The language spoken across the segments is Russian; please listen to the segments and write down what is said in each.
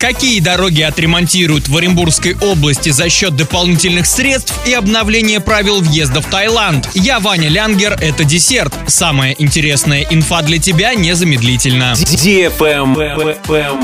Какие дороги отремонтируют в Оренбургской области за счет дополнительных средств и обновления правил въезда в Таиланд? Я Ваня Лянгер, это десерт. Самая интересная инфа для тебя незамедлительно.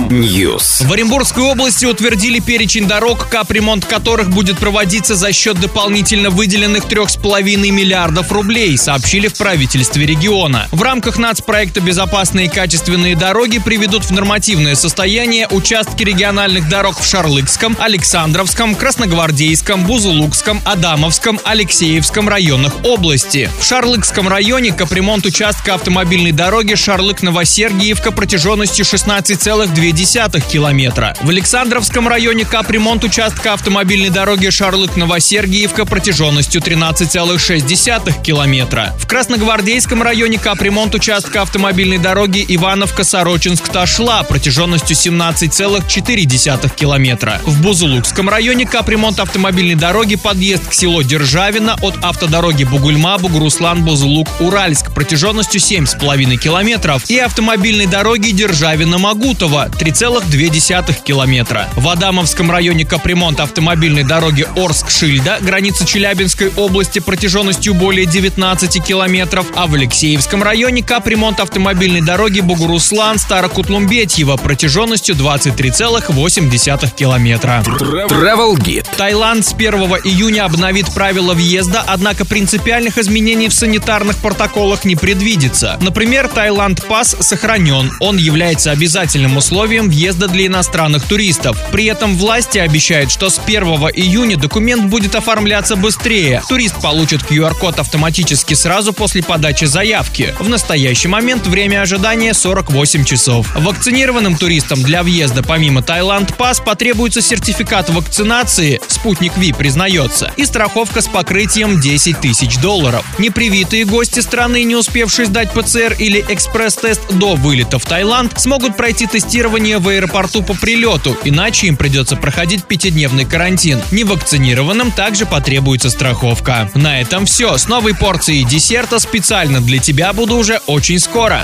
News. В Оренбургской области утвердили перечень дорог, капремонт которых будет проводиться за счет дополнительно выделенных 3,5 миллиардов рублей, сообщили в правительстве региона. В рамках нацпроекта «Безопасные и качественные дороги» приведут в нормативное состояние участки региональных дорог в Шарлыкском, Александровском, Красногвардейском, Бузулукском, Адамовском, Алексеевском районах области. В Шарлыкском районе капремонт участка автомобильной дороги Шарлык-Новосергиевка протяженностью 16,2 километра. В Александровском районе капремонт участка автомобильной дороги Шарлык-Новосергиевка протяженностью 13,6 километра. В Красногвардейском районе капремонт участка автомобильной дороги Ивановка-Сорочинск-Ташла протяженностью 17,4 4,4 километра. В Бузулукском районе капремонт автомобильной дороги подъезд к селу Державино от автодороги Бугульма, Бугуруслан, Бузулук, Уральск протяженностью 7,5 километров и автомобильной дороги Державино-Магутово 3,2 километра. В Адамовском районе капремонт автомобильной дороги Орск-Шильда, граница Челябинской области протяженностью более 19 километров, а в Алексеевском районе капремонт автомобильной дороги Бугуруслан, Старокутлумбетьево протяженностью 23 2,8 километра. Travel Guide. Таиланд с 1 июня обновит правила въезда, однако принципиальных изменений в санитарных протоколах не предвидится. Например, Таиланд Пас сохранен. Он является обязательным условием въезда для иностранных туристов. При этом власти обещают, что с 1 июня документ будет оформляться быстрее. Турист получит QR-код автоматически сразу после подачи заявки. В настоящий момент время ожидания 48 часов. Вакцинированным туристам для въезда помимо Помимо Таиланд Пас потребуется сертификат вакцинации, спутник Ви признается, и страховка с покрытием 10 тысяч долларов. Непривитые гости страны, не успевшие сдать ПЦР или экспресс-тест до вылета в Таиланд, смогут пройти тестирование в аэропорту по прилету, иначе им придется проходить пятидневный карантин. Невакцинированным также потребуется страховка. На этом все. С новой порцией десерта специально для тебя буду уже очень скоро.